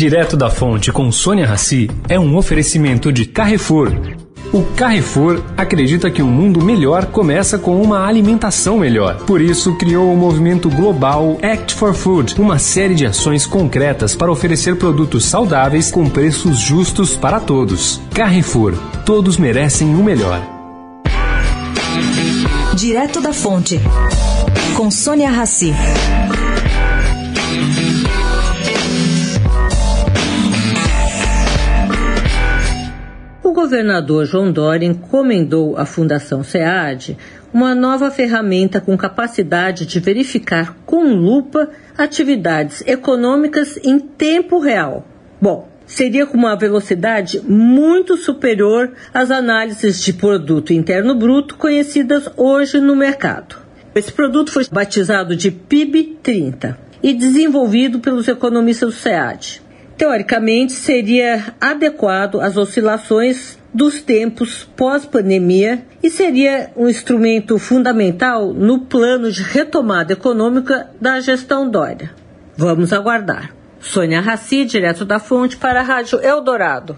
Direto da Fonte com Sônia Rassi é um oferecimento de Carrefour. O Carrefour acredita que um mundo melhor começa com uma alimentação melhor. Por isso, criou o movimento global Act for Food, uma série de ações concretas para oferecer produtos saudáveis com preços justos para todos. Carrefour, todos merecem o melhor. Direto da Fonte, com Sônia Rassi. O governador João Dória encomendou à Fundação SEAD uma nova ferramenta com capacidade de verificar com lupa atividades econômicas em tempo real. Bom, seria com uma velocidade muito superior às análises de produto interno bruto conhecidas hoje no mercado. Esse produto foi batizado de PIB 30 e desenvolvido pelos economistas do SEAD teoricamente seria adequado às oscilações dos tempos pós-pandemia e seria um instrumento fundamental no plano de retomada econômica da gestão Dória. Vamos aguardar. Sônia Raci, direto da fonte para a Rádio Eldorado.